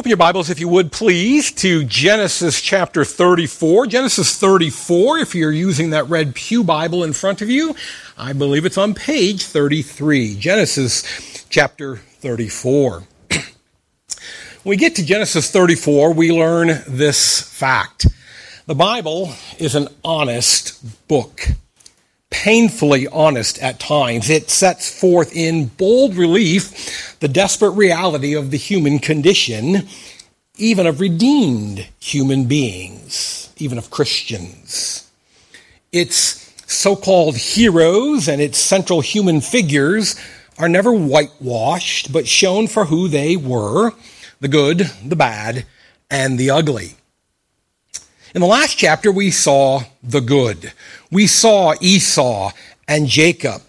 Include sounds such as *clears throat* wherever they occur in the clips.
Open your Bibles, if you would, please, to Genesis chapter 34. Genesis 34, if you're using that red Pew Bible in front of you, I believe it's on page 33. Genesis chapter 34. *clears throat* when we get to Genesis 34, we learn this fact. The Bible is an honest book painfully honest at times. It sets forth in bold relief the desperate reality of the human condition, even of redeemed human beings, even of Christians. Its so called heroes and its central human figures are never whitewashed, but shown for who they were the good, the bad, and the ugly. In the last chapter, we saw the good. We saw Esau and Jacob.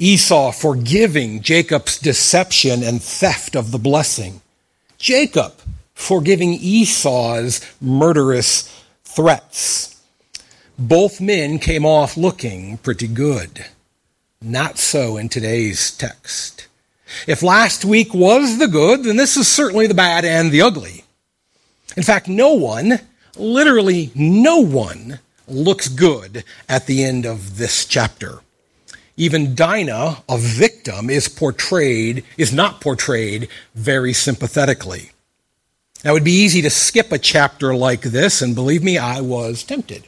Esau forgiving Jacob's deception and theft of the blessing. Jacob forgiving Esau's murderous threats. Both men came off looking pretty good. Not so in today's text. If last week was the good, then this is certainly the bad and the ugly. In fact, no one literally no one looks good at the end of this chapter. Even Dinah, a victim, is portrayed, is not portrayed very sympathetically. Now, it would be easy to skip a chapter like this, and believe me, I was tempted.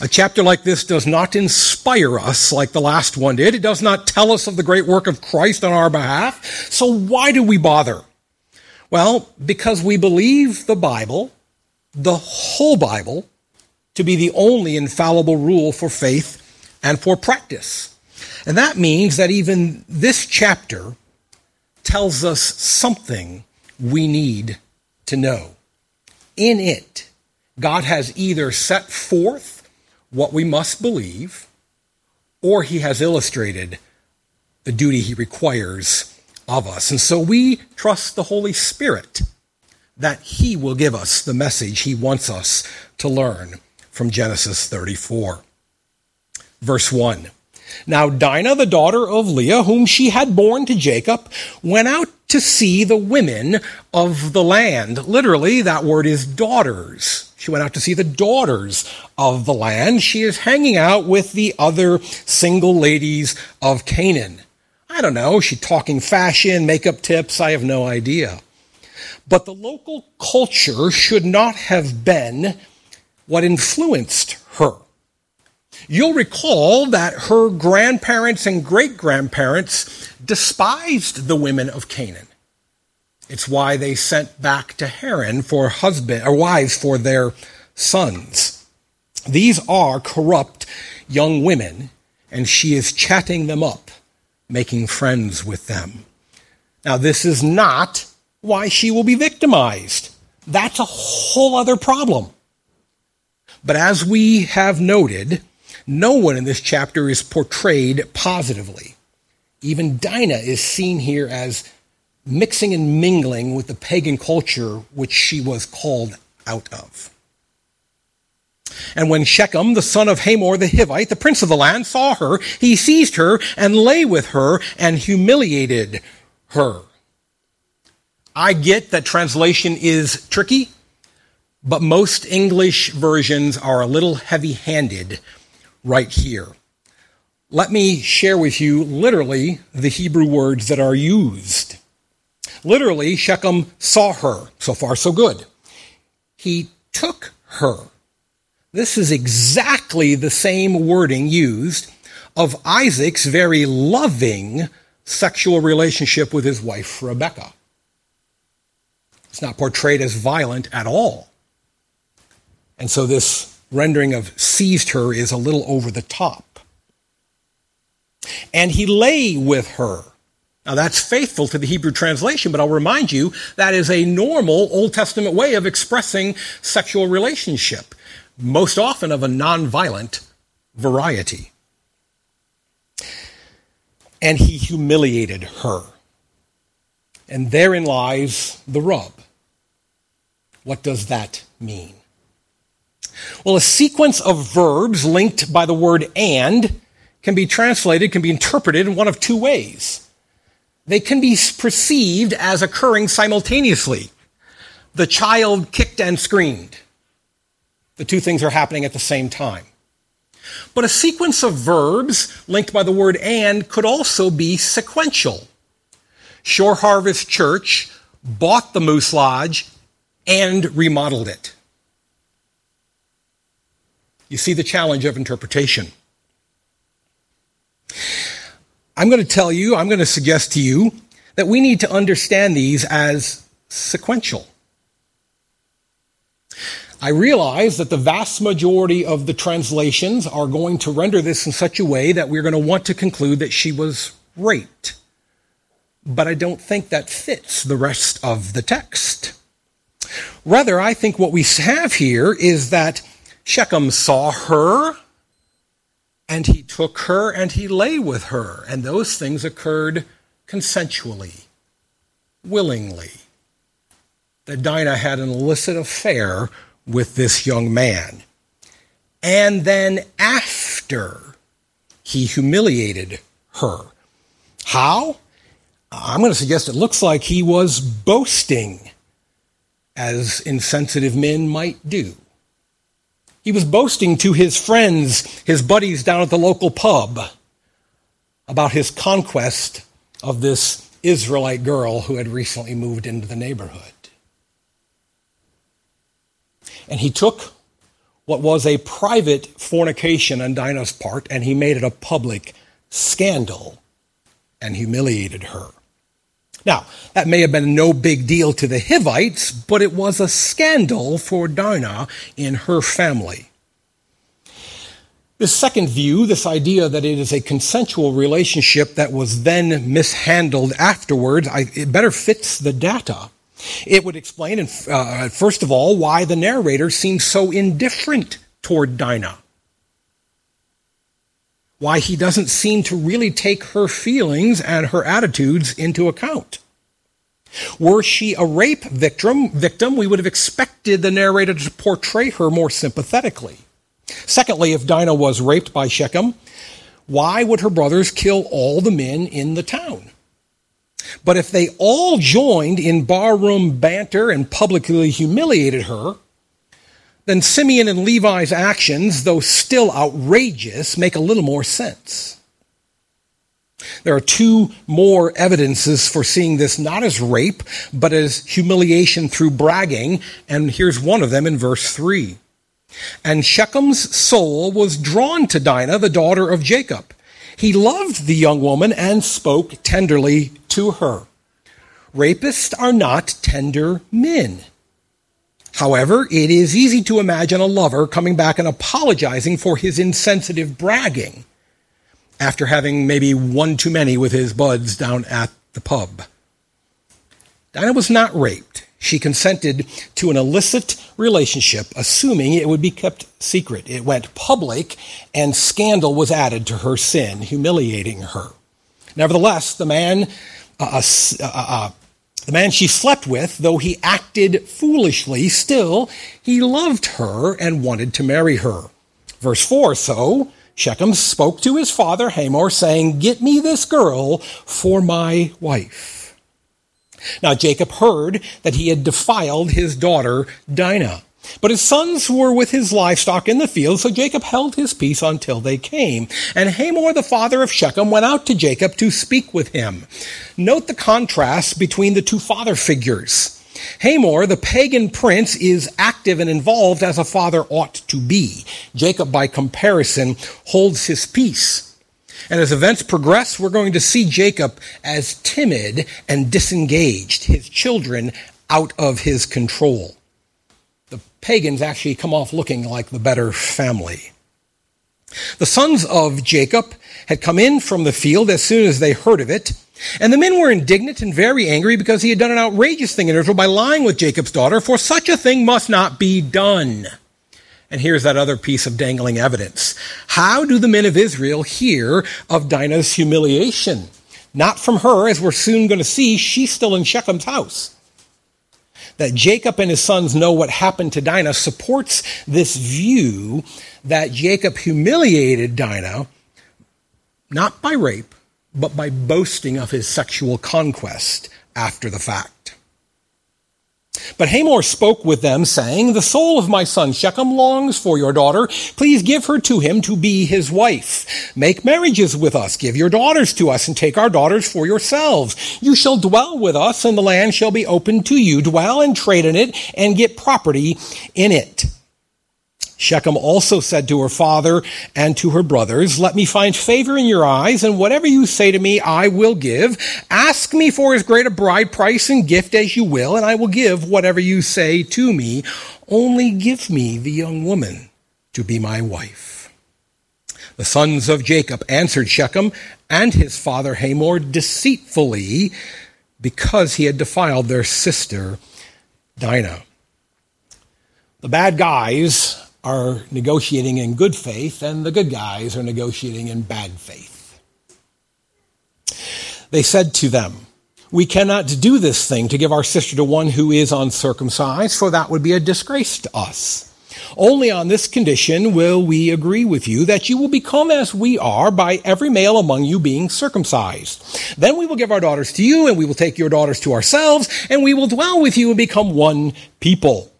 A chapter like this does not inspire us like the last one did. It does not tell us of the great work of Christ on our behalf. So why do we bother? Well, because we believe the Bible the whole Bible to be the only infallible rule for faith and for practice. And that means that even this chapter tells us something we need to know. In it, God has either set forth what we must believe, or he has illustrated the duty he requires of us. And so we trust the Holy Spirit that he will give us the message he wants us to learn from Genesis 34. Verse 1. Now Dinah, the daughter of Leah, whom she had borne to Jacob, went out to see the women of the land. Literally, that word is daughters. She went out to see the daughters of the land. She is hanging out with the other single ladies of Canaan. I don't know. She talking fashion, makeup tips. I have no idea. But the local culture should not have been what influenced her. You'll recall that her grandparents and great grandparents despised the women of Canaan. It's why they sent back to Haran for husband or wives for their sons. These are corrupt young women, and she is chatting them up, making friends with them. Now, this is not why she will be victimized. That's a whole other problem. But as we have noted, no one in this chapter is portrayed positively. Even Dinah is seen here as mixing and mingling with the pagan culture which she was called out of. And when Shechem, the son of Hamor the Hivite, the prince of the land, saw her, he seized her and lay with her and humiliated her. I get that translation is tricky, but most English versions are a little heavy handed right here. Let me share with you literally the Hebrew words that are used. Literally, Shechem saw her. So far, so good. He took her. This is exactly the same wording used of Isaac's very loving sexual relationship with his wife, Rebekah. It's not portrayed as violent at all. And so this rendering of seized her is a little over the top. And he lay with her. Now that's faithful to the Hebrew translation, but I'll remind you that is a normal Old Testament way of expressing sexual relationship, most often of a nonviolent variety. And he humiliated her. And therein lies the rub. What does that mean? Well, a sequence of verbs linked by the word and can be translated, can be interpreted in one of two ways. They can be perceived as occurring simultaneously. the child kicked and screamed. The two things are happening at the same time. But a sequence of verbs linked by the word and could also be sequential. Shore Harvest Church bought the Moose Lodge and remodeled it. You see the challenge of interpretation. I'm going to tell you, I'm going to suggest to you that we need to understand these as sequential. I realize that the vast majority of the translations are going to render this in such a way that we're going to want to conclude that she was raped. But I don't think that fits the rest of the text. Rather, I think what we have here is that Shechem saw her and he took her and he lay with her, and those things occurred consensually, willingly. That Dinah had an illicit affair with this young man. And then after, he humiliated her. How? I'm going to suggest it looks like he was boasting, as insensitive men might do. He was boasting to his friends, his buddies down at the local pub, about his conquest of this Israelite girl who had recently moved into the neighborhood. And he took what was a private fornication on Dinah's part and he made it a public scandal and humiliated her. Now, that may have been no big deal to the Hivites, but it was a scandal for Dinah in her family. This second view, this idea that it is a consensual relationship that was then mishandled afterwards, I, it better fits the data. It would explain, uh, first of all, why the narrator seems so indifferent toward Dinah why he doesn't seem to really take her feelings and her attitudes into account. Were she a rape victim, victim, we would have expected the narrator to portray her more sympathetically. Secondly, if Dinah was raped by Shechem, why would her brothers kill all the men in the town? But if they all joined in barroom banter and publicly humiliated her, then Simeon and Levi's actions, though still outrageous, make a little more sense. There are two more evidences for seeing this not as rape, but as humiliation through bragging, and here's one of them in verse 3. And Shechem's soul was drawn to Dinah, the daughter of Jacob. He loved the young woman and spoke tenderly to her. Rapists are not tender men. However, it is easy to imagine a lover coming back and apologizing for his insensitive bragging after having maybe one too many with his buds down at the pub. Dinah was not raped. She consented to an illicit relationship, assuming it would be kept secret. It went public, and scandal was added to her sin, humiliating her. Nevertheless, the man uh, uh, uh, uh the man she slept with, though he acted foolishly, still he loved her and wanted to marry her. Verse 4 So Shechem spoke to his father Hamor, saying, Get me this girl for my wife. Now Jacob heard that he had defiled his daughter Dinah. But his sons were with his livestock in the field, so Jacob held his peace until they came. And Hamor, the father of Shechem, went out to Jacob to speak with him. Note the contrast between the two father figures. Hamor, the pagan prince, is active and involved as a father ought to be. Jacob, by comparison, holds his peace. And as events progress, we're going to see Jacob as timid and disengaged, his children out of his control pagans actually come off looking like the better family. The sons of Jacob had come in from the field as soon as they heard of it, and the men were indignant and very angry because he had done an outrageous thing in Israel by lying with Jacob's daughter, for such a thing must not be done. And here's that other piece of dangling evidence. How do the men of Israel hear of Dinah's humiliation? Not from her, as we're soon going to see, she's still in Shechem's house that Jacob and his sons know what happened to Dinah supports this view that Jacob humiliated Dinah not by rape, but by boasting of his sexual conquest after the fact. But Hamor spoke with them, saying, The soul of my son Shechem longs for your daughter. Please give her to him to be his wife. Make marriages with us. Give your daughters to us, and take our daughters for yourselves. You shall dwell with us, and the land shall be open to you. Dwell and trade in it, and get property in it. Shechem also said to her father and to her brothers, Let me find favor in your eyes, and whatever you say to me, I will give. Ask me for as great a bride price and gift as you will, and I will give whatever you say to me. Only give me the young woman to be my wife. The sons of Jacob answered Shechem and his father Hamor deceitfully because he had defiled their sister Dinah. The bad guys are negotiating in good faith, and the good guys are negotiating in bad faith. They said to them, We cannot do this thing to give our sister to one who is uncircumcised, for that would be a disgrace to us. Only on this condition will we agree with you that you will become as we are by every male among you being circumcised. Then we will give our daughters to you, and we will take your daughters to ourselves, and we will dwell with you and become one people.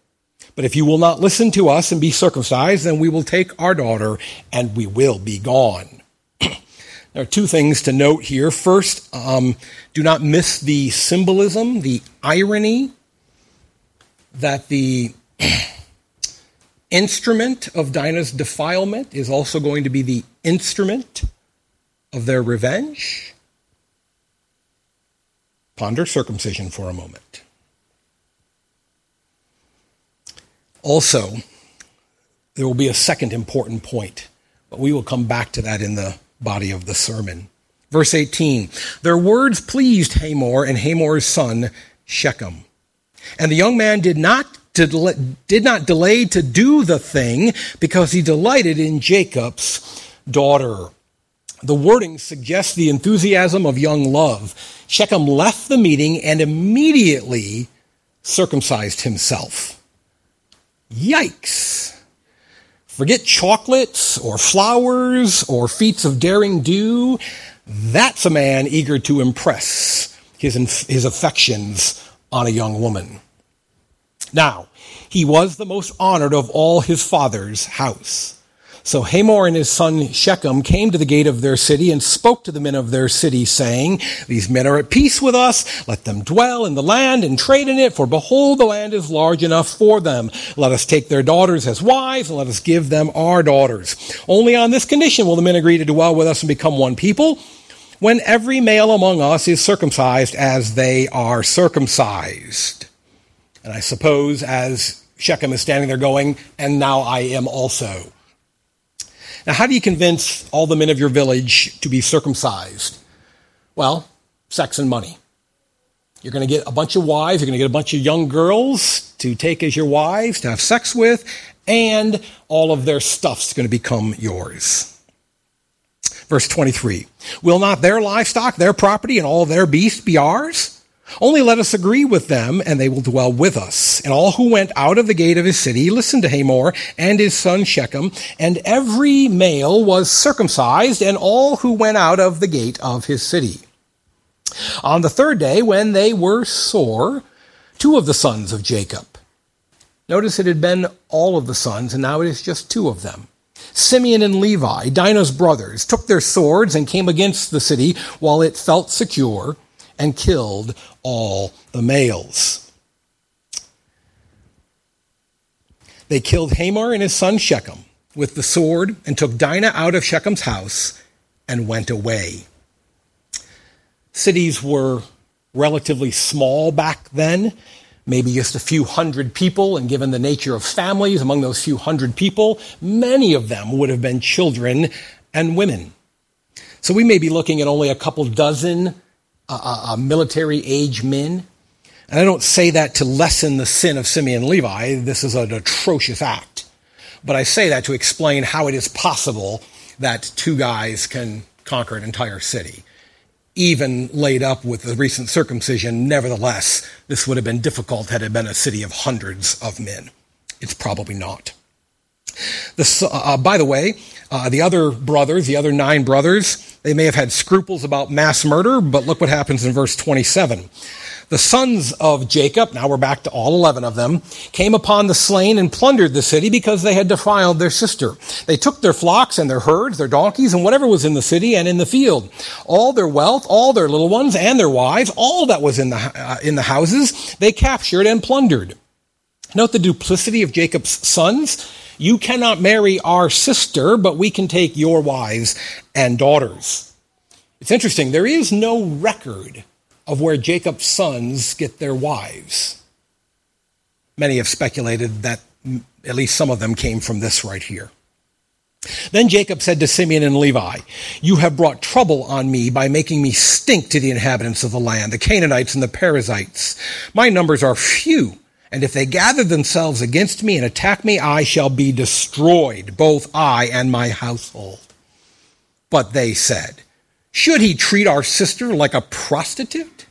But if you will not listen to us and be circumcised, then we will take our daughter and we will be gone. *clears throat* there are two things to note here. First, um, do not miss the symbolism, the irony that the *clears throat* instrument of Dinah's defilement is also going to be the instrument of their revenge. Ponder circumcision for a moment. Also, there will be a second important point, but we will come back to that in the body of the sermon. Verse 18 Their words pleased Hamor and Hamor's son Shechem. And the young man did not, did not delay to do the thing because he delighted in Jacob's daughter. The wording suggests the enthusiasm of young love. Shechem left the meeting and immediately circumcised himself. Yikes! Forget chocolates or flowers or feats of daring do. That's a man eager to impress his, his affections on a young woman. Now, he was the most honored of all his father's house. So Hamor and his son Shechem came to the gate of their city and spoke to the men of their city, saying, These men are at peace with us. Let them dwell in the land and trade in it, for behold, the land is large enough for them. Let us take their daughters as wives, and let us give them our daughters. Only on this condition will the men agree to dwell with us and become one people, when every male among us is circumcised as they are circumcised. And I suppose as Shechem is standing there going, And now I am also. Now, how do you convince all the men of your village to be circumcised? Well, sex and money. You're going to get a bunch of wives, you're going to get a bunch of young girls to take as your wives, to have sex with, and all of their stuff's going to become yours. Verse 23 Will not their livestock, their property, and all their beasts be ours? Only let us agree with them, and they will dwell with us. And all who went out of the gate of his city listened to Hamor and his son Shechem, and every male was circumcised, and all who went out of the gate of his city. On the third day, when they were sore, two of the sons of Jacob. Notice it had been all of the sons, and now it is just two of them. Simeon and Levi, Dinah's brothers, took their swords and came against the city while it felt secure and killed all the males. They killed Hamor and his son Shechem with the sword and took Dinah out of Shechem's house and went away. Cities were relatively small back then, maybe just a few hundred people, and given the nature of families among those few hundred people, many of them would have been children and women. So we may be looking at only a couple dozen uh, military age men. And I don't say that to lessen the sin of Simeon Levi. This is an atrocious act. But I say that to explain how it is possible that two guys can conquer an entire city. Even laid up with the recent circumcision, nevertheless, this would have been difficult had it been a city of hundreds of men. It's probably not. The, uh, by the way, uh, the other brothers, the other nine brothers, they may have had scruples about mass murder, but look what happens in verse 27. The sons of Jacob, now we're back to all 11 of them, came upon the slain and plundered the city because they had defiled their sister. They took their flocks and their herds, their donkeys, and whatever was in the city and in the field. All their wealth, all their little ones and their wives, all that was in the, uh, in the houses, they captured and plundered. Note the duplicity of Jacob's sons. You cannot marry our sister, but we can take your wives and daughters. It's interesting, there is no record of where Jacob's sons get their wives. Many have speculated that at least some of them came from this right here. Then Jacob said to Simeon and Levi, You have brought trouble on me by making me stink to the inhabitants of the land, the Canaanites and the Perizzites. My numbers are few, and if they gather themselves against me and attack me, I shall be destroyed, both I and my household. But they said, should he treat our sister like a prostitute?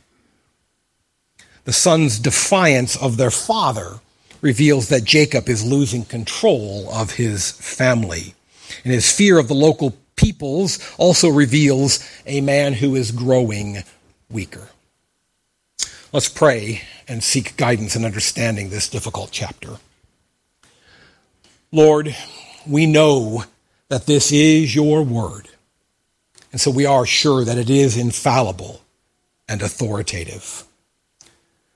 The son's defiance of their father reveals that Jacob is losing control of his family. And his fear of the local peoples also reveals a man who is growing weaker. Let's pray and seek guidance in understanding this difficult chapter. Lord, we know that this is your word. And so we are sure that it is infallible and authoritative.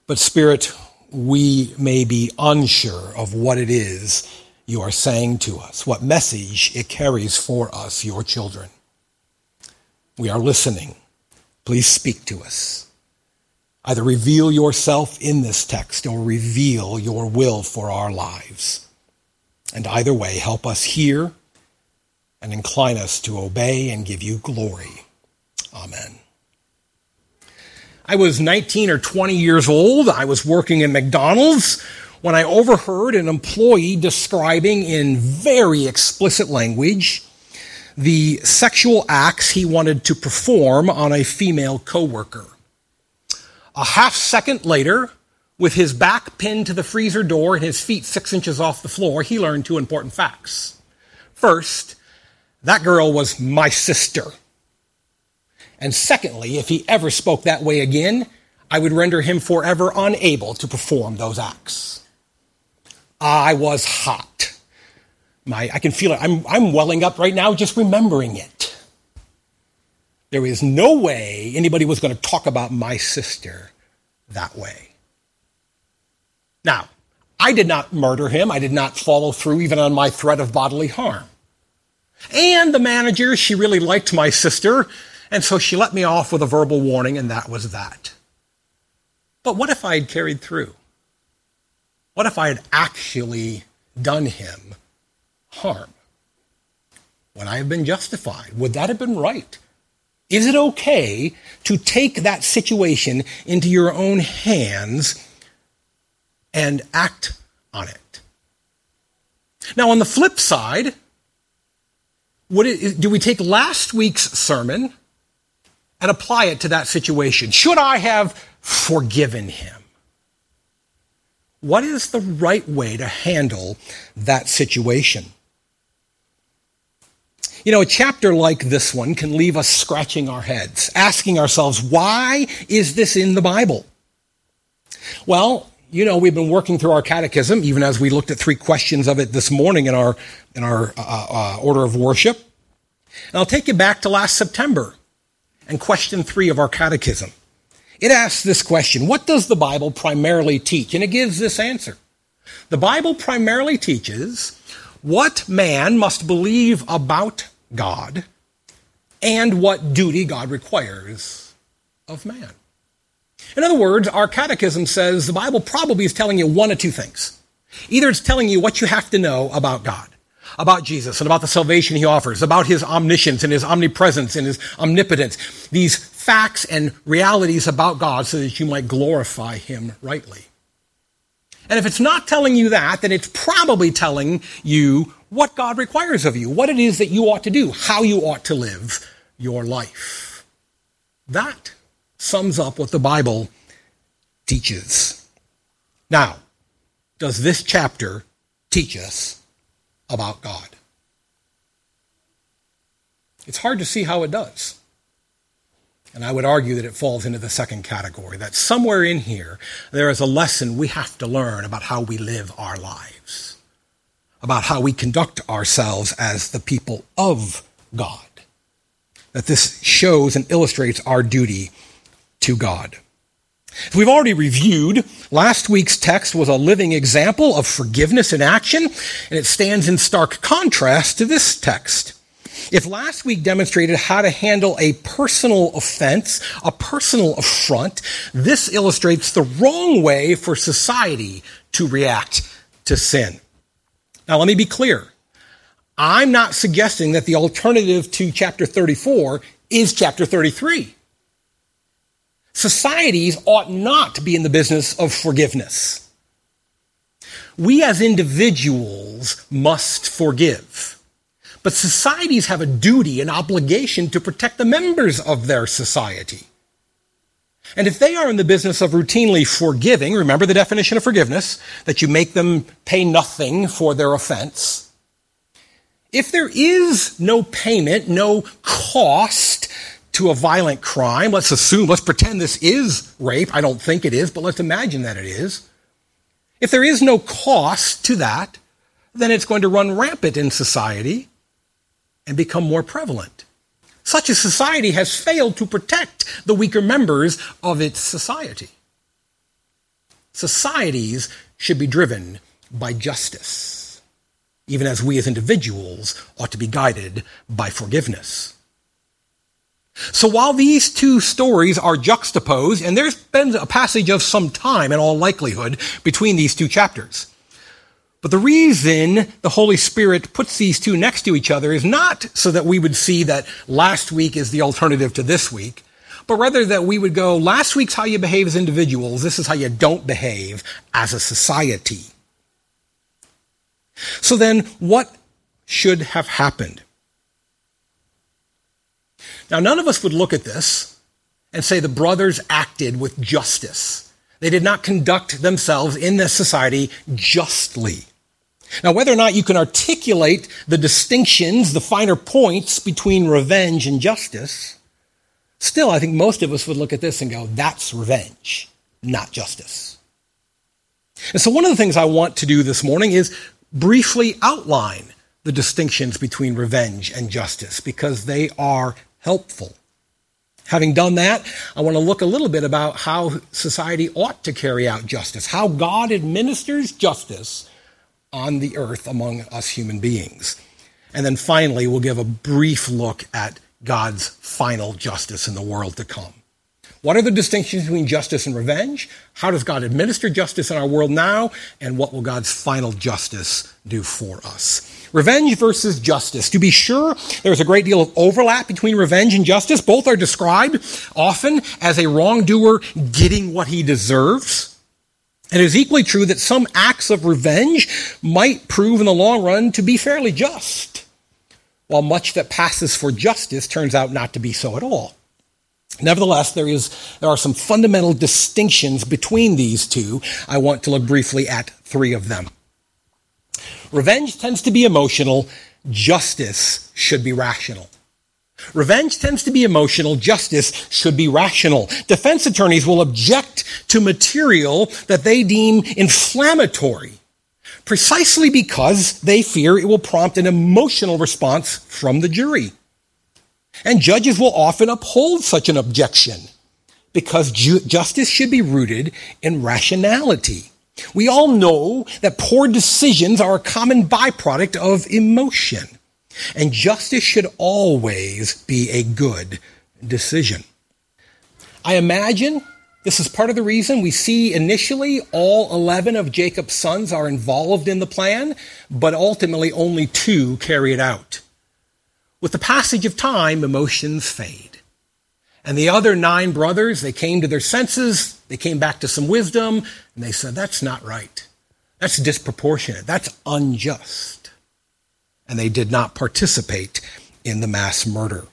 But, Spirit, we may be unsure of what it is you are saying to us, what message it carries for us, your children. We are listening. Please speak to us. Either reveal yourself in this text or reveal your will for our lives. And either way, help us hear and incline us to obey and give you glory. Amen. I was 19 or 20 years old. I was working in McDonald's when I overheard an employee describing in very explicit language the sexual acts he wanted to perform on a female coworker. A half second later, with his back pinned to the freezer door and his feet six inches off the floor, he learned two important facts. First, that girl was my sister. And secondly, if he ever spoke that way again, I would render him forever unable to perform those acts. I was hot. My, I can feel it. I'm, I'm welling up right now just remembering it. There is no way anybody was going to talk about my sister that way. Now, I did not murder him. I did not follow through even on my threat of bodily harm. And the manager, she really liked my sister, and so she let me off with a verbal warning, and that was that. But what if I had carried through? What if I had actually done him harm? Would I have been justified? Would that have been right? Is it okay to take that situation into your own hands and act on it? Now, on the flip side, do we take last week's sermon and apply it to that situation? Should I have forgiven him? What is the right way to handle that situation? You know, a chapter like this one can leave us scratching our heads, asking ourselves, why is this in the Bible? Well, you know, we've been working through our catechism, even as we looked at three questions of it this morning in our, in our uh, uh, order of worship. And I'll take you back to last September and question three of our catechism. It asks this question What does the Bible primarily teach? And it gives this answer. The Bible primarily teaches what man must believe about God and what duty God requires of man. In other words, our catechism says the Bible probably is telling you one of two things. Either it's telling you what you have to know about God, about Jesus and about the salvation he offers, about his omniscience and his omnipresence and his omnipotence, these facts and realities about God so that you might glorify him rightly. And if it's not telling you that, then it's probably telling you what God requires of you, what it is that you ought to do, how you ought to live your life. That sums up what the Bible teaches. Now, does this chapter teach us about God? It's hard to see how it does. And I would argue that it falls into the second category, that somewhere in here there is a lesson we have to learn about how we live our lives, about how we conduct ourselves as the people of God. That this shows and illustrates our duty to God. As we've already reviewed, last week's text was a living example of forgiveness in action, and it stands in stark contrast to this text. If last week demonstrated how to handle a personal offense, a personal affront, this illustrates the wrong way for society to react to sin. Now, let me be clear. I'm not suggesting that the alternative to chapter 34 is chapter 33. Societies ought not to be in the business of forgiveness. We as individuals must forgive. But societies have a duty, an obligation to protect the members of their society. And if they are in the business of routinely forgiving, remember the definition of forgiveness, that you make them pay nothing for their offense. If there is no payment, no cost to a violent crime, let's assume, let's pretend this is rape. I don't think it is, but let's imagine that it is. If there is no cost to that, then it's going to run rampant in society and become more prevalent. Such a society has failed to protect the weaker members of its society. Societies should be driven by justice, even as we as individuals ought to be guided by forgiveness. So while these two stories are juxtaposed, and there's been a passage of some time in all likelihood between these two chapters, but the reason the Holy Spirit puts these two next to each other is not so that we would see that last week is the alternative to this week, but rather that we would go, last week's how you behave as individuals, this is how you don't behave as a society. So then, what should have happened? Now, none of us would look at this and say the brothers acted with justice. They did not conduct themselves in this society justly. Now, whether or not you can articulate the distinctions, the finer points between revenge and justice, still, I think most of us would look at this and go, that's revenge, not justice. And so, one of the things I want to do this morning is briefly outline the distinctions between revenge and justice because they are helpful. Having done that, I want to look a little bit about how society ought to carry out justice, how God administers justice on the earth among us human beings. And then finally, we'll give a brief look at God's final justice in the world to come. What are the distinctions between justice and revenge? How does God administer justice in our world now? And what will God's final justice do for us? Revenge versus justice. To be sure, there's a great deal of overlap between revenge and justice. Both are described often as a wrongdoer getting what he deserves. It is equally true that some acts of revenge might prove in the long run to be fairly just, while much that passes for justice turns out not to be so at all. Nevertheless, there, is, there are some fundamental distinctions between these two. I want to look briefly at three of them. Revenge tends to be emotional, justice should be rational. Revenge tends to be emotional. Justice should be rational. Defense attorneys will object to material that they deem inflammatory precisely because they fear it will prompt an emotional response from the jury. And judges will often uphold such an objection because ju- justice should be rooted in rationality. We all know that poor decisions are a common byproduct of emotion. And justice should always be a good decision. I imagine this is part of the reason we see initially all 11 of Jacob's sons are involved in the plan, but ultimately only two carry it out. With the passage of time, emotions fade. And the other nine brothers, they came to their senses, they came back to some wisdom, and they said, That's not right. That's disproportionate. That's unjust and they did not participate in the mass murder.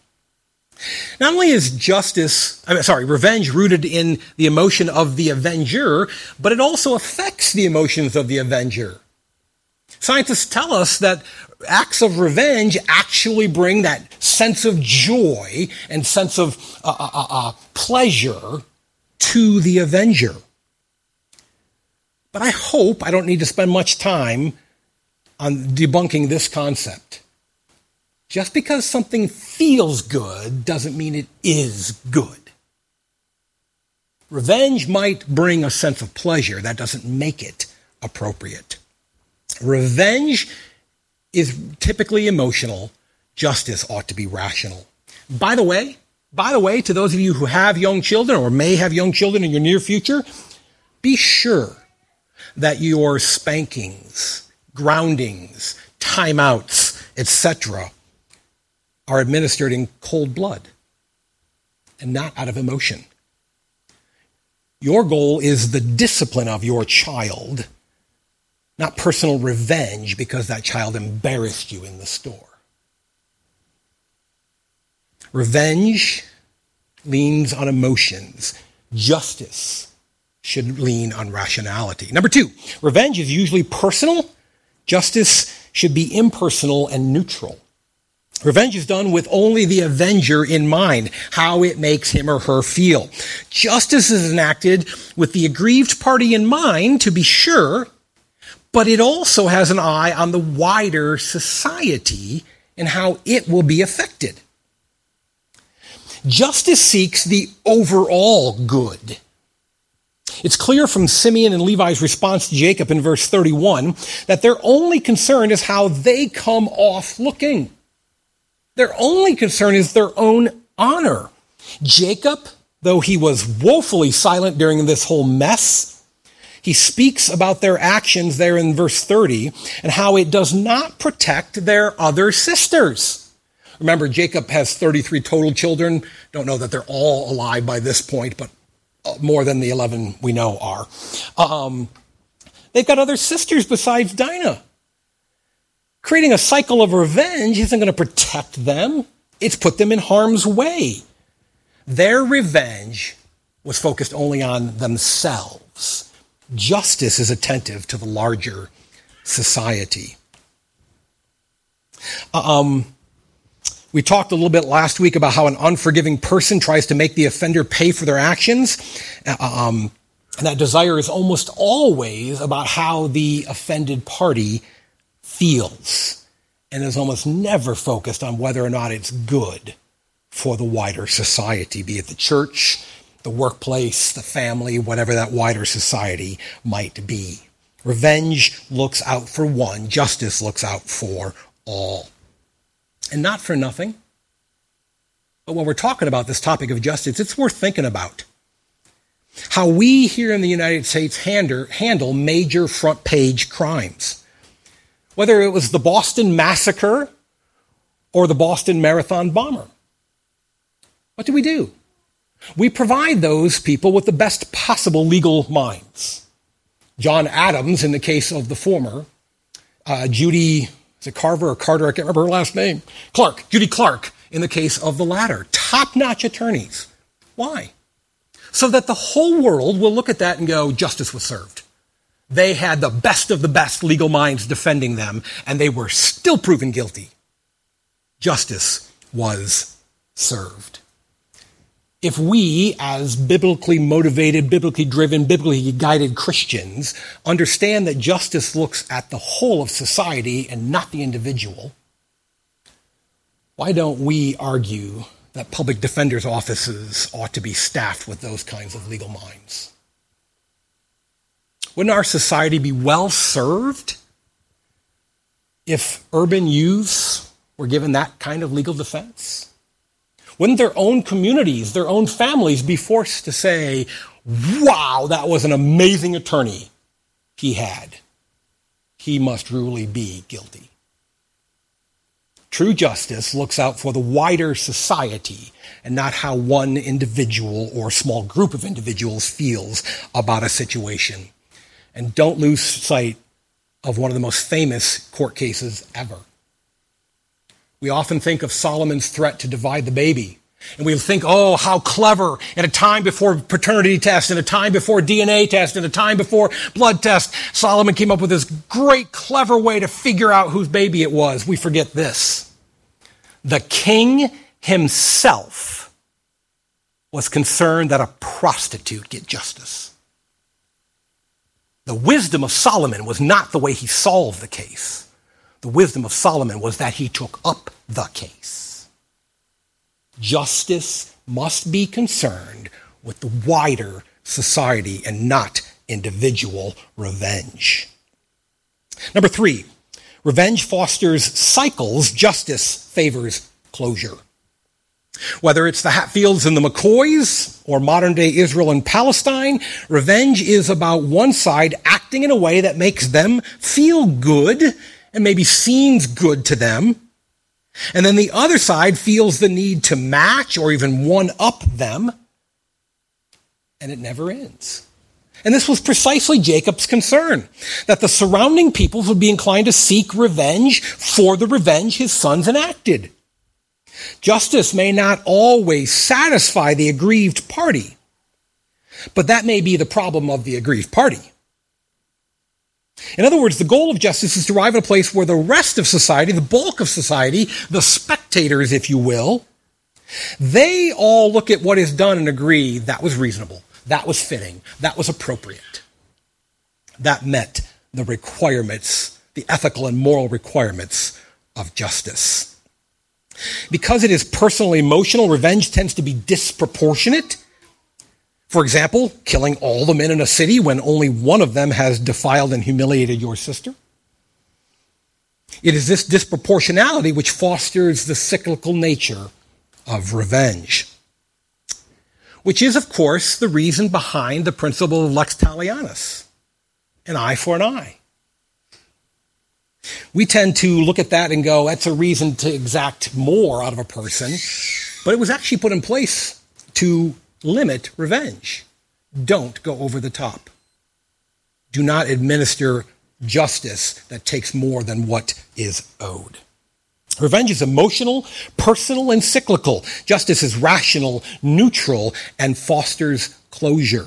Not only is justice, I mean, sorry, revenge rooted in the emotion of the avenger, but it also affects the emotions of the avenger. Scientists tell us that acts of revenge actually bring that sense of joy and sense of uh, uh, uh, uh pleasure to the avenger. But I hope I don't need to spend much time on debunking this concept. Just because something feels good doesn't mean it is good. Revenge might bring a sense of pleasure, that doesn't make it appropriate. Revenge is typically emotional, justice ought to be rational. By the way, by the way, to those of you who have young children or may have young children in your near future, be sure that your spankings, groundings, timeouts, etc., are administered in cold blood and not out of emotion. Your goal is the discipline of your child, not personal revenge because that child embarrassed you in the store. Revenge leans on emotions. Justice should lean on rationality. Number two, revenge is usually personal. Justice should be impersonal and neutral. Revenge is done with only the avenger in mind, how it makes him or her feel. Justice is enacted with the aggrieved party in mind, to be sure, but it also has an eye on the wider society and how it will be affected. Justice seeks the overall good. It's clear from Simeon and Levi's response to Jacob in verse 31 that their only concern is how they come off looking. Their only concern is their own honor. Jacob, though he was woefully silent during this whole mess, he speaks about their actions there in verse 30 and how it does not protect their other sisters. Remember, Jacob has 33 total children. Don't know that they're all alive by this point, but more than the 11 we know are. Um, they've got other sisters besides Dinah. Creating a cycle of revenge isn't going to protect them, it's put them in harm's way. Their revenge was focused only on themselves. Justice is attentive to the larger society. Uh, um, we talked a little bit last week about how an unforgiving person tries to make the offender pay for their actions. Uh, um, and that desire is almost always about how the offended party feels and is almost never focused on whether or not it's good for the wider society, be it the church, the workplace, the family, whatever that wider society might be. Revenge looks out for one, justice looks out for all. And not for nothing. But when we're talking about this topic of justice, it's worth thinking about. How we here in the United States handle major front page crimes whether it was the Boston Massacre or the Boston Marathon bomber. What do we do? We provide those people with the best possible legal minds. John Adams, in the case of the former, uh, Judy, is it Carver or Carter? I can't remember her last name. Clarke, Judy Clarke, in the case of the latter. Top notch attorneys. Why? So that the whole world will look at that and go, justice was served. They had the best of the best legal minds defending them, and they were still proven guilty. Justice was served. If we, as biblically motivated, biblically driven, biblically guided Christians, understand that justice looks at the whole of society and not the individual, why don't we argue that public defenders' offices ought to be staffed with those kinds of legal minds? Wouldn't our society be well served if urban youths were given that kind of legal defense? Wouldn't their own communities, their own families be forced to say, wow, that was an amazing attorney he had? He must really be guilty. True justice looks out for the wider society and not how one individual or small group of individuals feels about a situation. And don't lose sight of one of the most famous court cases ever. We often think of Solomon's threat to divide the baby And we think, oh, how clever. In a time before paternity tests, in a time before DNA test, in a time before blood test, Solomon came up with this great, clever way to figure out whose baby it was. We forget this. The king himself was concerned that a prostitute get justice. The wisdom of Solomon was not the way he solved the case. The wisdom of Solomon was that he took up the case. Justice must be concerned with the wider society and not individual revenge. Number three, revenge fosters cycles, justice favors closure. Whether it's the Hatfields and the McCoys or modern day Israel and Palestine, revenge is about one side acting in a way that makes them feel good and maybe seems good to them, and then the other side feels the need to match or even one up them, and it never ends. And this was precisely Jacob's concern that the surrounding peoples would be inclined to seek revenge for the revenge his sons enacted. Justice may not always satisfy the aggrieved party, but that may be the problem of the aggrieved party. In other words, the goal of justice is to arrive at a place where the rest of society, the bulk of society, the spectators, if you will, they all look at what is done and agree that was reasonable, that was fitting, that was appropriate. That met the requirements, the ethical and moral requirements of justice. Because it is personal emotional, revenge tends to be disproportionate for example, killing all the men in a city when only one of them has defiled and humiliated your sister. It is this disproportionality which fosters the cyclical nature of revenge, which is, of course, the reason behind the principle of lex talionis an eye for an eye. We tend to look at that and go, that's a reason to exact more out of a person, but it was actually put in place to limit revenge. Don't go over the top. Do not administer justice that takes more than what is owed. Revenge is emotional, personal, and cyclical. Justice is rational, neutral, and fosters closure.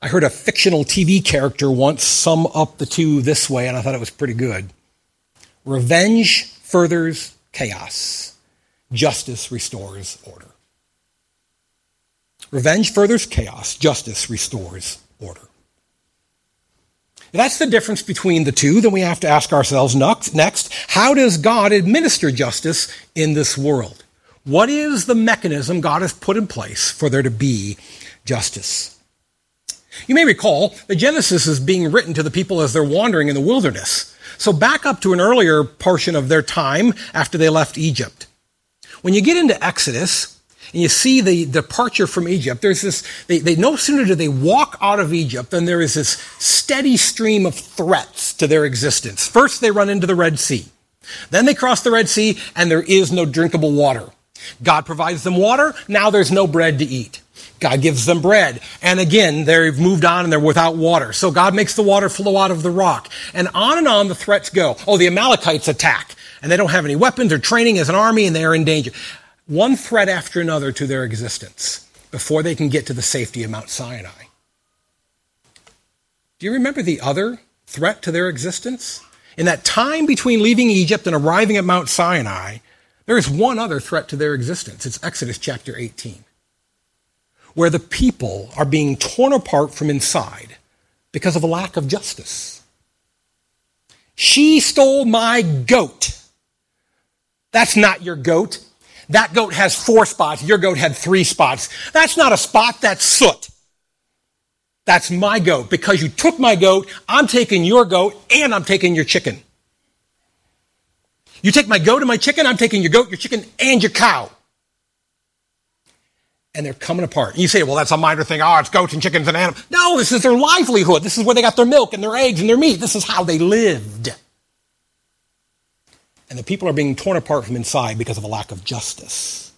I heard a fictional TV character once sum up the two this way, and I thought it was pretty good. Revenge furthers chaos, justice restores order. Revenge furthers chaos, justice restores order. If that's the difference between the two. Then we have to ask ourselves next how does God administer justice in this world? What is the mechanism God has put in place for there to be justice? You may recall that Genesis is being written to the people as they're wandering in the wilderness. So back up to an earlier portion of their time after they left Egypt. When you get into Exodus, and you see the departure from Egypt, there's this, they, they no sooner do they walk out of Egypt than there is this steady stream of threats to their existence. First, they run into the Red Sea. Then they cross the Red Sea and there is no drinkable water. God provides them water. Now there's no bread to eat. God gives them bread. And again, they've moved on and they're without water. So God makes the water flow out of the rock. And on and on the threats go. Oh, the Amalekites attack. And they don't have any weapons or training as an army and they are in danger one threat after another to their existence before they can get to the safety of Mount Sinai. Do you remember the other threat to their existence? In that time between leaving Egypt and arriving at Mount Sinai, there is one other threat to their existence. It's Exodus chapter 18, where the people are being torn apart from inside because of a lack of justice. She stole my goat. That's not your goat. That goat has four spots. Your goat had three spots. That's not a spot. That's soot. That's my goat. Because you took my goat, I'm taking your goat and I'm taking your chicken. You take my goat and my chicken, I'm taking your goat, your chicken, and your cow. And they're coming apart. You say, well, that's a minor thing. Oh, it's goats and chickens and animals. No, this is their livelihood. This is where they got their milk and their eggs and their meat. This is how they lived and the people are being torn apart from inside because of a lack of justice.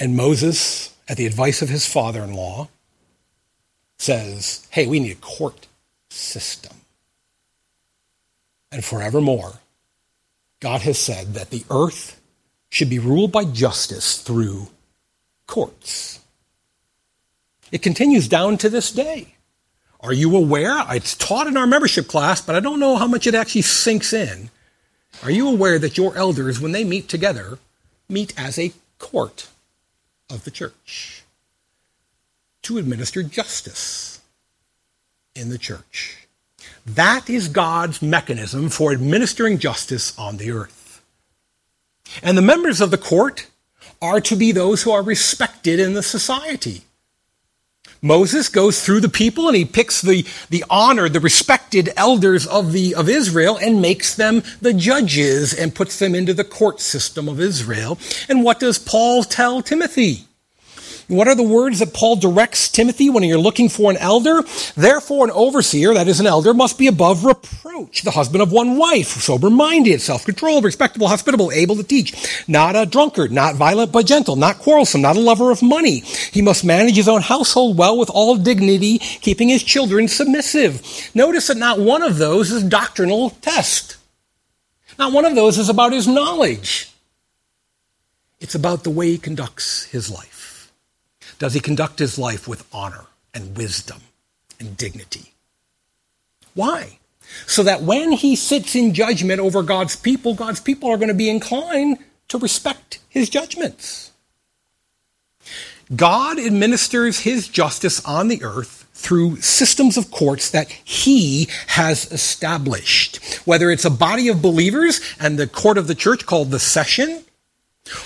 And Moses, at the advice of his father in law, says, Hey, we need a court system. And forevermore, God has said that the earth should be ruled by justice through courts. It continues down to this day. Are you aware? It's taught in our membership class, but I don't know how much it actually sinks in. Are you aware that your elders, when they meet together, meet as a court of the church to administer justice in the church? That is God's mechanism for administering justice on the earth. And the members of the court are to be those who are respected in the society. Moses goes through the people and he picks the, the honored, the respected elders of, the, of Israel and makes them the judges and puts them into the court system of Israel. And what does Paul tell Timothy? What are the words that Paul directs Timothy when you're looking for an elder? Therefore, an overseer, that is an elder, must be above reproach, the husband of one wife, sober minded, self controlled, respectable, hospitable, able to teach, not a drunkard, not violent but gentle, not quarrelsome, not a lover of money. He must manage his own household well with all dignity, keeping his children submissive. Notice that not one of those is doctrinal test. Not one of those is about his knowledge. It's about the way he conducts his life. Does he conduct his life with honor and wisdom and dignity? Why? So that when he sits in judgment over God's people, God's people are going to be inclined to respect his judgments. God administers his justice on the earth through systems of courts that he has established. Whether it's a body of believers and the court of the church called the session,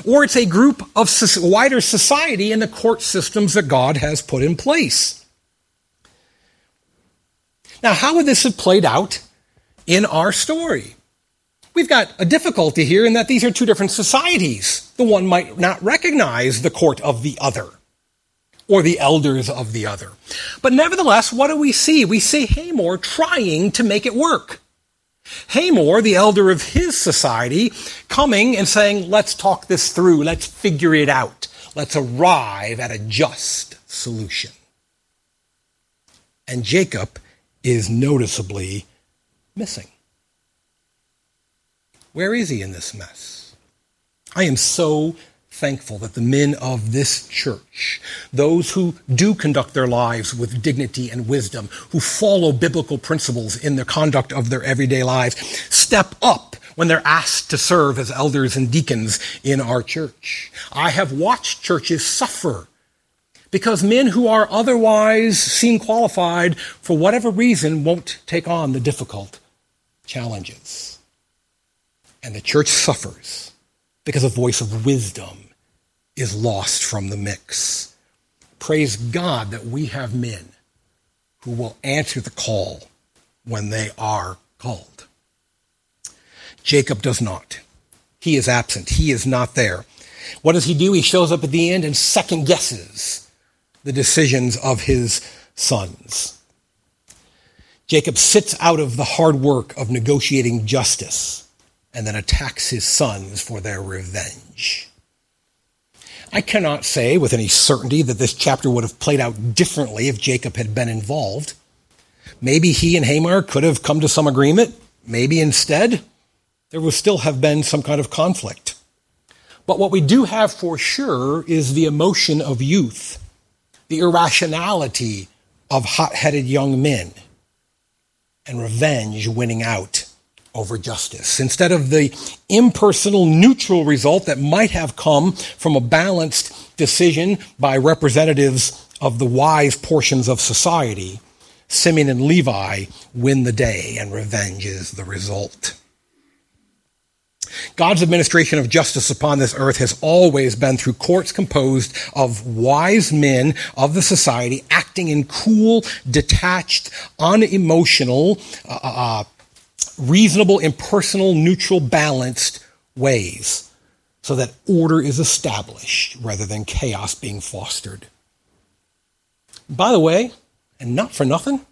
or it's a group of wider society in the court systems that God has put in place. Now, how would this have played out in our story? We've got a difficulty here in that these are two different societies. The one might not recognize the court of the other or the elders of the other. But nevertheless, what do we see? We see Hamor trying to make it work. Hamor, the elder of his society, coming and saying, let's talk this through, let's figure it out, let's arrive at a just solution. And Jacob is noticeably missing. Where is he in this mess? I am so thankful that the men of this church, those who do conduct their lives with dignity and wisdom, who follow biblical principles in the conduct of their everyday lives, step up when they're asked to serve as elders and deacons in our church. I have watched churches suffer because men who are otherwise seen qualified for whatever reason won't take on the difficult challenges. And the church suffers because a voice of wisdom is lost from the mix. Praise God that we have men who will answer the call when they are called. Jacob does not. He is absent. He is not there. What does he do? He shows up at the end and second guesses the decisions of his sons. Jacob sits out of the hard work of negotiating justice and then attacks his sons for their revenge. I cannot say with any certainty that this chapter would have played out differently if Jacob had been involved. Maybe he and Hamor could have come to some agreement. Maybe instead, there would still have been some kind of conflict. But what we do have for sure is the emotion of youth, the irrationality of hot headed young men, and revenge winning out over justice. Instead of the impersonal, neutral result that might have come from a balanced decision by representatives of the wise portions of society, Simeon and Levi win the day, and revenge is the result. God's administration of justice upon this earth has always been through courts composed of wise men of the society acting in cool, detached, unemotional, uh, uh, reasonable, impersonal, neutral, balanced ways so that order is established rather than chaos being fostered. By the way, and not for nothing,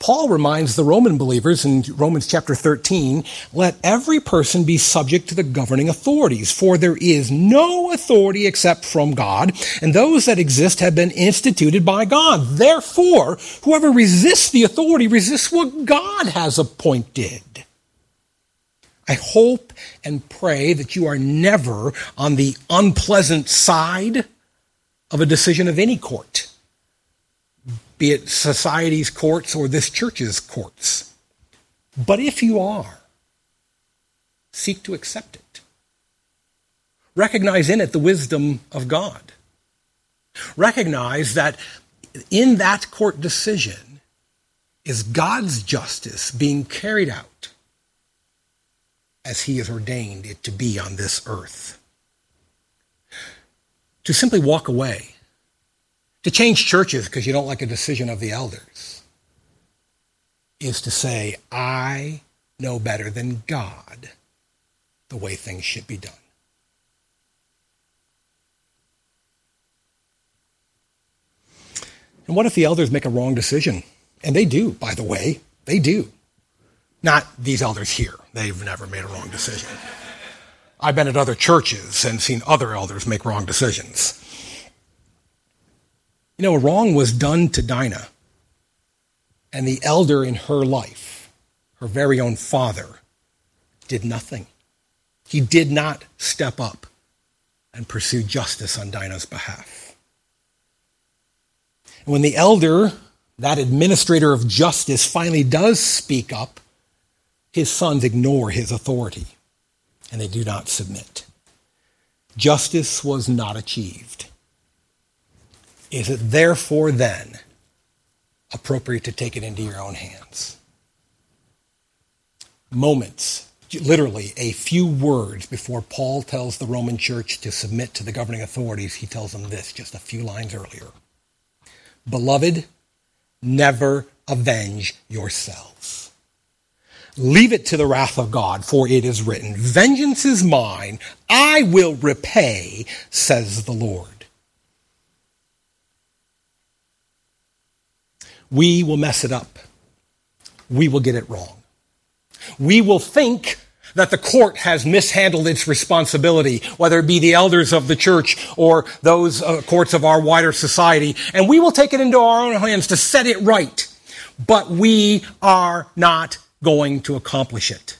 Paul reminds the Roman believers in Romans chapter 13 let every person be subject to the governing authorities, for there is no authority except from God, and those that exist have been instituted by God. Therefore, whoever resists the authority resists what God has appointed. I hope and pray that you are never on the unpleasant side of a decision of any court, be it society's courts or this church's courts. But if you are, seek to accept it. Recognize in it the wisdom of God. Recognize that in that court decision is God's justice being carried out as he has ordained it to be on this earth. To simply walk away, to change churches because you don't like a decision of the elders, is to say, I know better than God the way things should be done. And what if the elders make a wrong decision? And they do, by the way. They do. Not these elders here. They've never made a wrong decision. I've been at other churches and seen other elders make wrong decisions. You know, a wrong was done to Dinah. And the elder in her life, her very own father, did nothing. He did not step up and pursue justice on Dinah's behalf. And when the elder, that administrator of justice, finally does speak up, his sons ignore his authority and they do not submit. Justice was not achieved. Is it therefore then appropriate to take it into your own hands? Moments, literally a few words before Paul tells the Roman church to submit to the governing authorities, he tells them this just a few lines earlier Beloved, never avenge yourselves Leave it to the wrath of God, for it is written, Vengeance is mine, I will repay, says the Lord. We will mess it up. We will get it wrong. We will think that the court has mishandled its responsibility, whether it be the elders of the church or those uh, courts of our wider society, and we will take it into our own hands to set it right. But we are not going to accomplish it.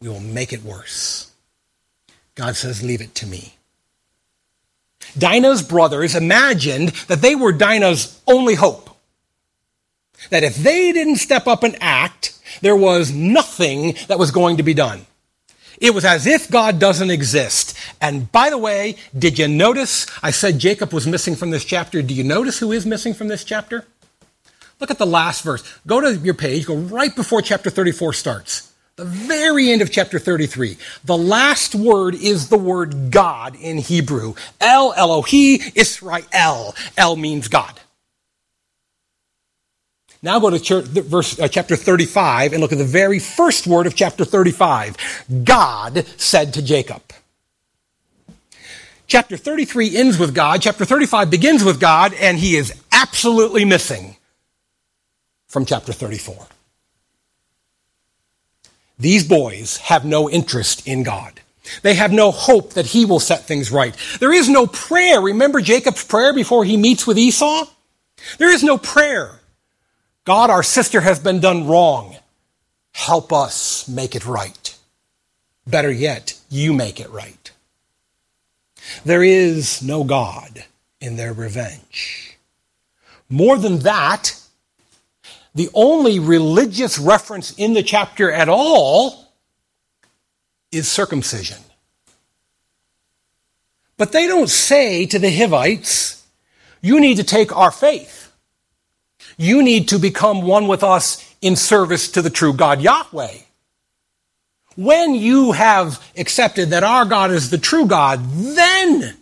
We will make it worse. God says, Leave it to me. Dinah's brothers imagined that they were Dinah's only hope. That if they didn't step up and act, there was nothing that was going to be done. It was as if God doesn't exist. And by the way, did you notice I said Jacob was missing from this chapter? Do you notice who is missing from this chapter? Look at the last verse. Go to your page, go right before chapter 34 starts. The very end of chapter 33. The last word is the word God in Hebrew. El Elohi Israel. El means God. Now go to church, verse, uh, chapter 35 and look at the very first word of chapter 35. God said to Jacob. Chapter 33 ends with God. Chapter 35 begins with God, and he is absolutely missing from chapter 34. These boys have no interest in God. They have no hope that he will set things right. There is no prayer. Remember Jacob's prayer before he meets with Esau? There is no prayer. God, our sister has been done wrong. Help us make it right. Better yet, you make it right. There is no God in their revenge. More than that, the only religious reference in the chapter at all is circumcision. But they don't say to the Hivites, you need to take our faith. You need to become one with us in service to the true God Yahweh. When you have accepted that our God is the true God, then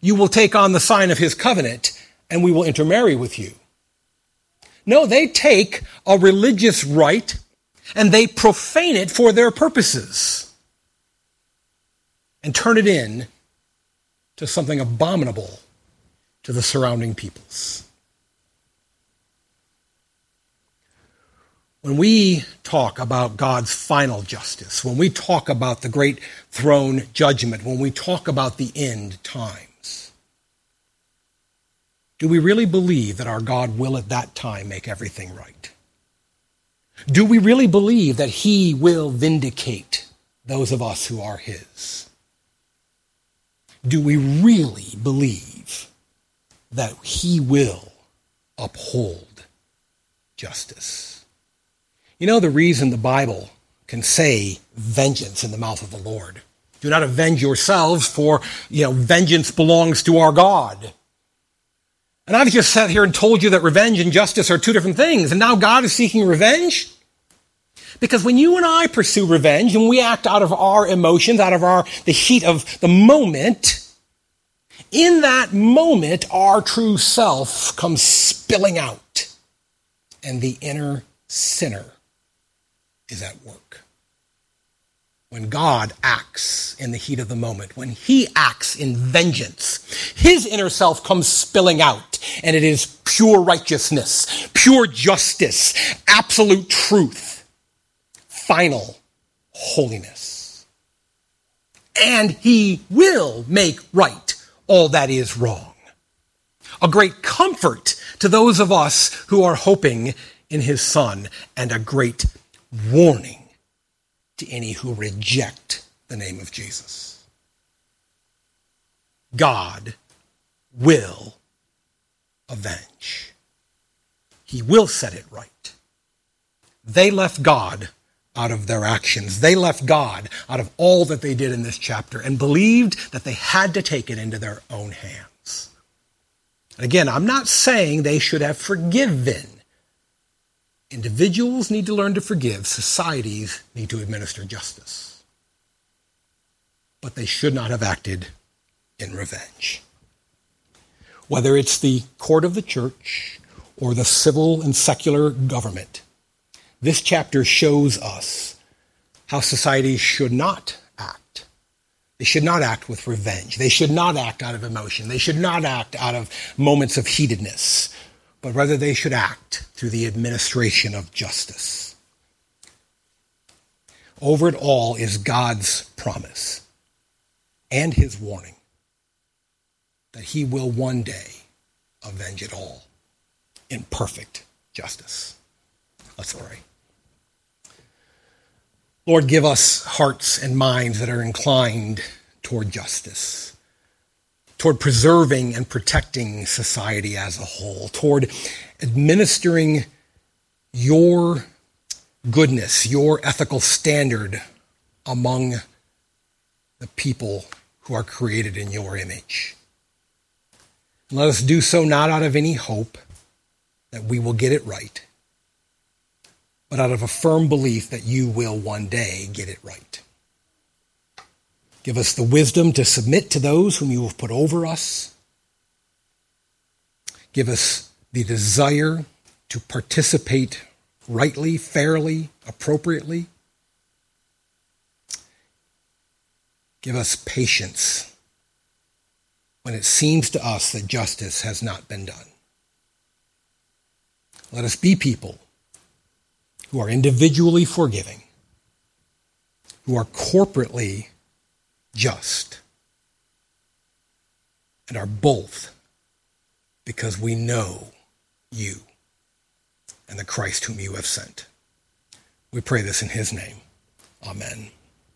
you will take on the sign of his covenant and we will intermarry with you. No, they take a religious rite and they profane it for their purposes and turn it in to something abominable to the surrounding peoples. When we talk about God's final justice, when we talk about the great throne judgment, when we talk about the end time, do we really believe that our God will at that time make everything right? Do we really believe that he will vindicate those of us who are his? Do we really believe that he will uphold justice? You know the reason the Bible can say vengeance in the mouth of the Lord. Do not avenge yourselves, for you know vengeance belongs to our God. And I've just sat here and told you that revenge and justice are two different things, and now God is seeking revenge? Because when you and I pursue revenge and we act out of our emotions, out of our, the heat of the moment, in that moment, our true self comes spilling out and the inner sinner is at work. When God acts in the heat of the moment, when He acts in vengeance, His inner self comes spilling out, and it is pure righteousness, pure justice, absolute truth final holiness. And he will make right all that is wrong. A great comfort to those of us who are hoping in his son, and a great warning to any who reject the name of Jesus. God will avenge. He will set it right. They left God out of their actions. They left God out of all that they did in this chapter and believed that they had to take it into their own hands. And again, I'm not saying they should have forgiven. Individuals need to learn to forgive, societies need to administer justice. But they should not have acted in revenge. Whether it's the court of the church or the civil and secular government, this chapter shows us how societies should not act. They should not act with revenge. They should not act out of emotion. They should not act out of moments of heatedness, but rather they should act through the administration of justice. Over it all is God's promise and his warning that he will one day avenge it all in perfect justice. Let's pray. Lord, give us hearts and minds that are inclined toward justice, toward preserving and protecting society as a whole, toward administering your goodness, your ethical standard among the people who are created in your image. let us do so not out of any hope that we will get it right but out of a firm belief that you will one day get it right. Give us the wisdom to submit to those whom you have put over us. Give us the desire to participate rightly, fairly, appropriately. Give us patience when it seems to us that justice has not been done. Let us be people who are individually forgiving, who are corporately just, and are both because we know you and the Christ whom you have sent. We pray this in his name. Amen.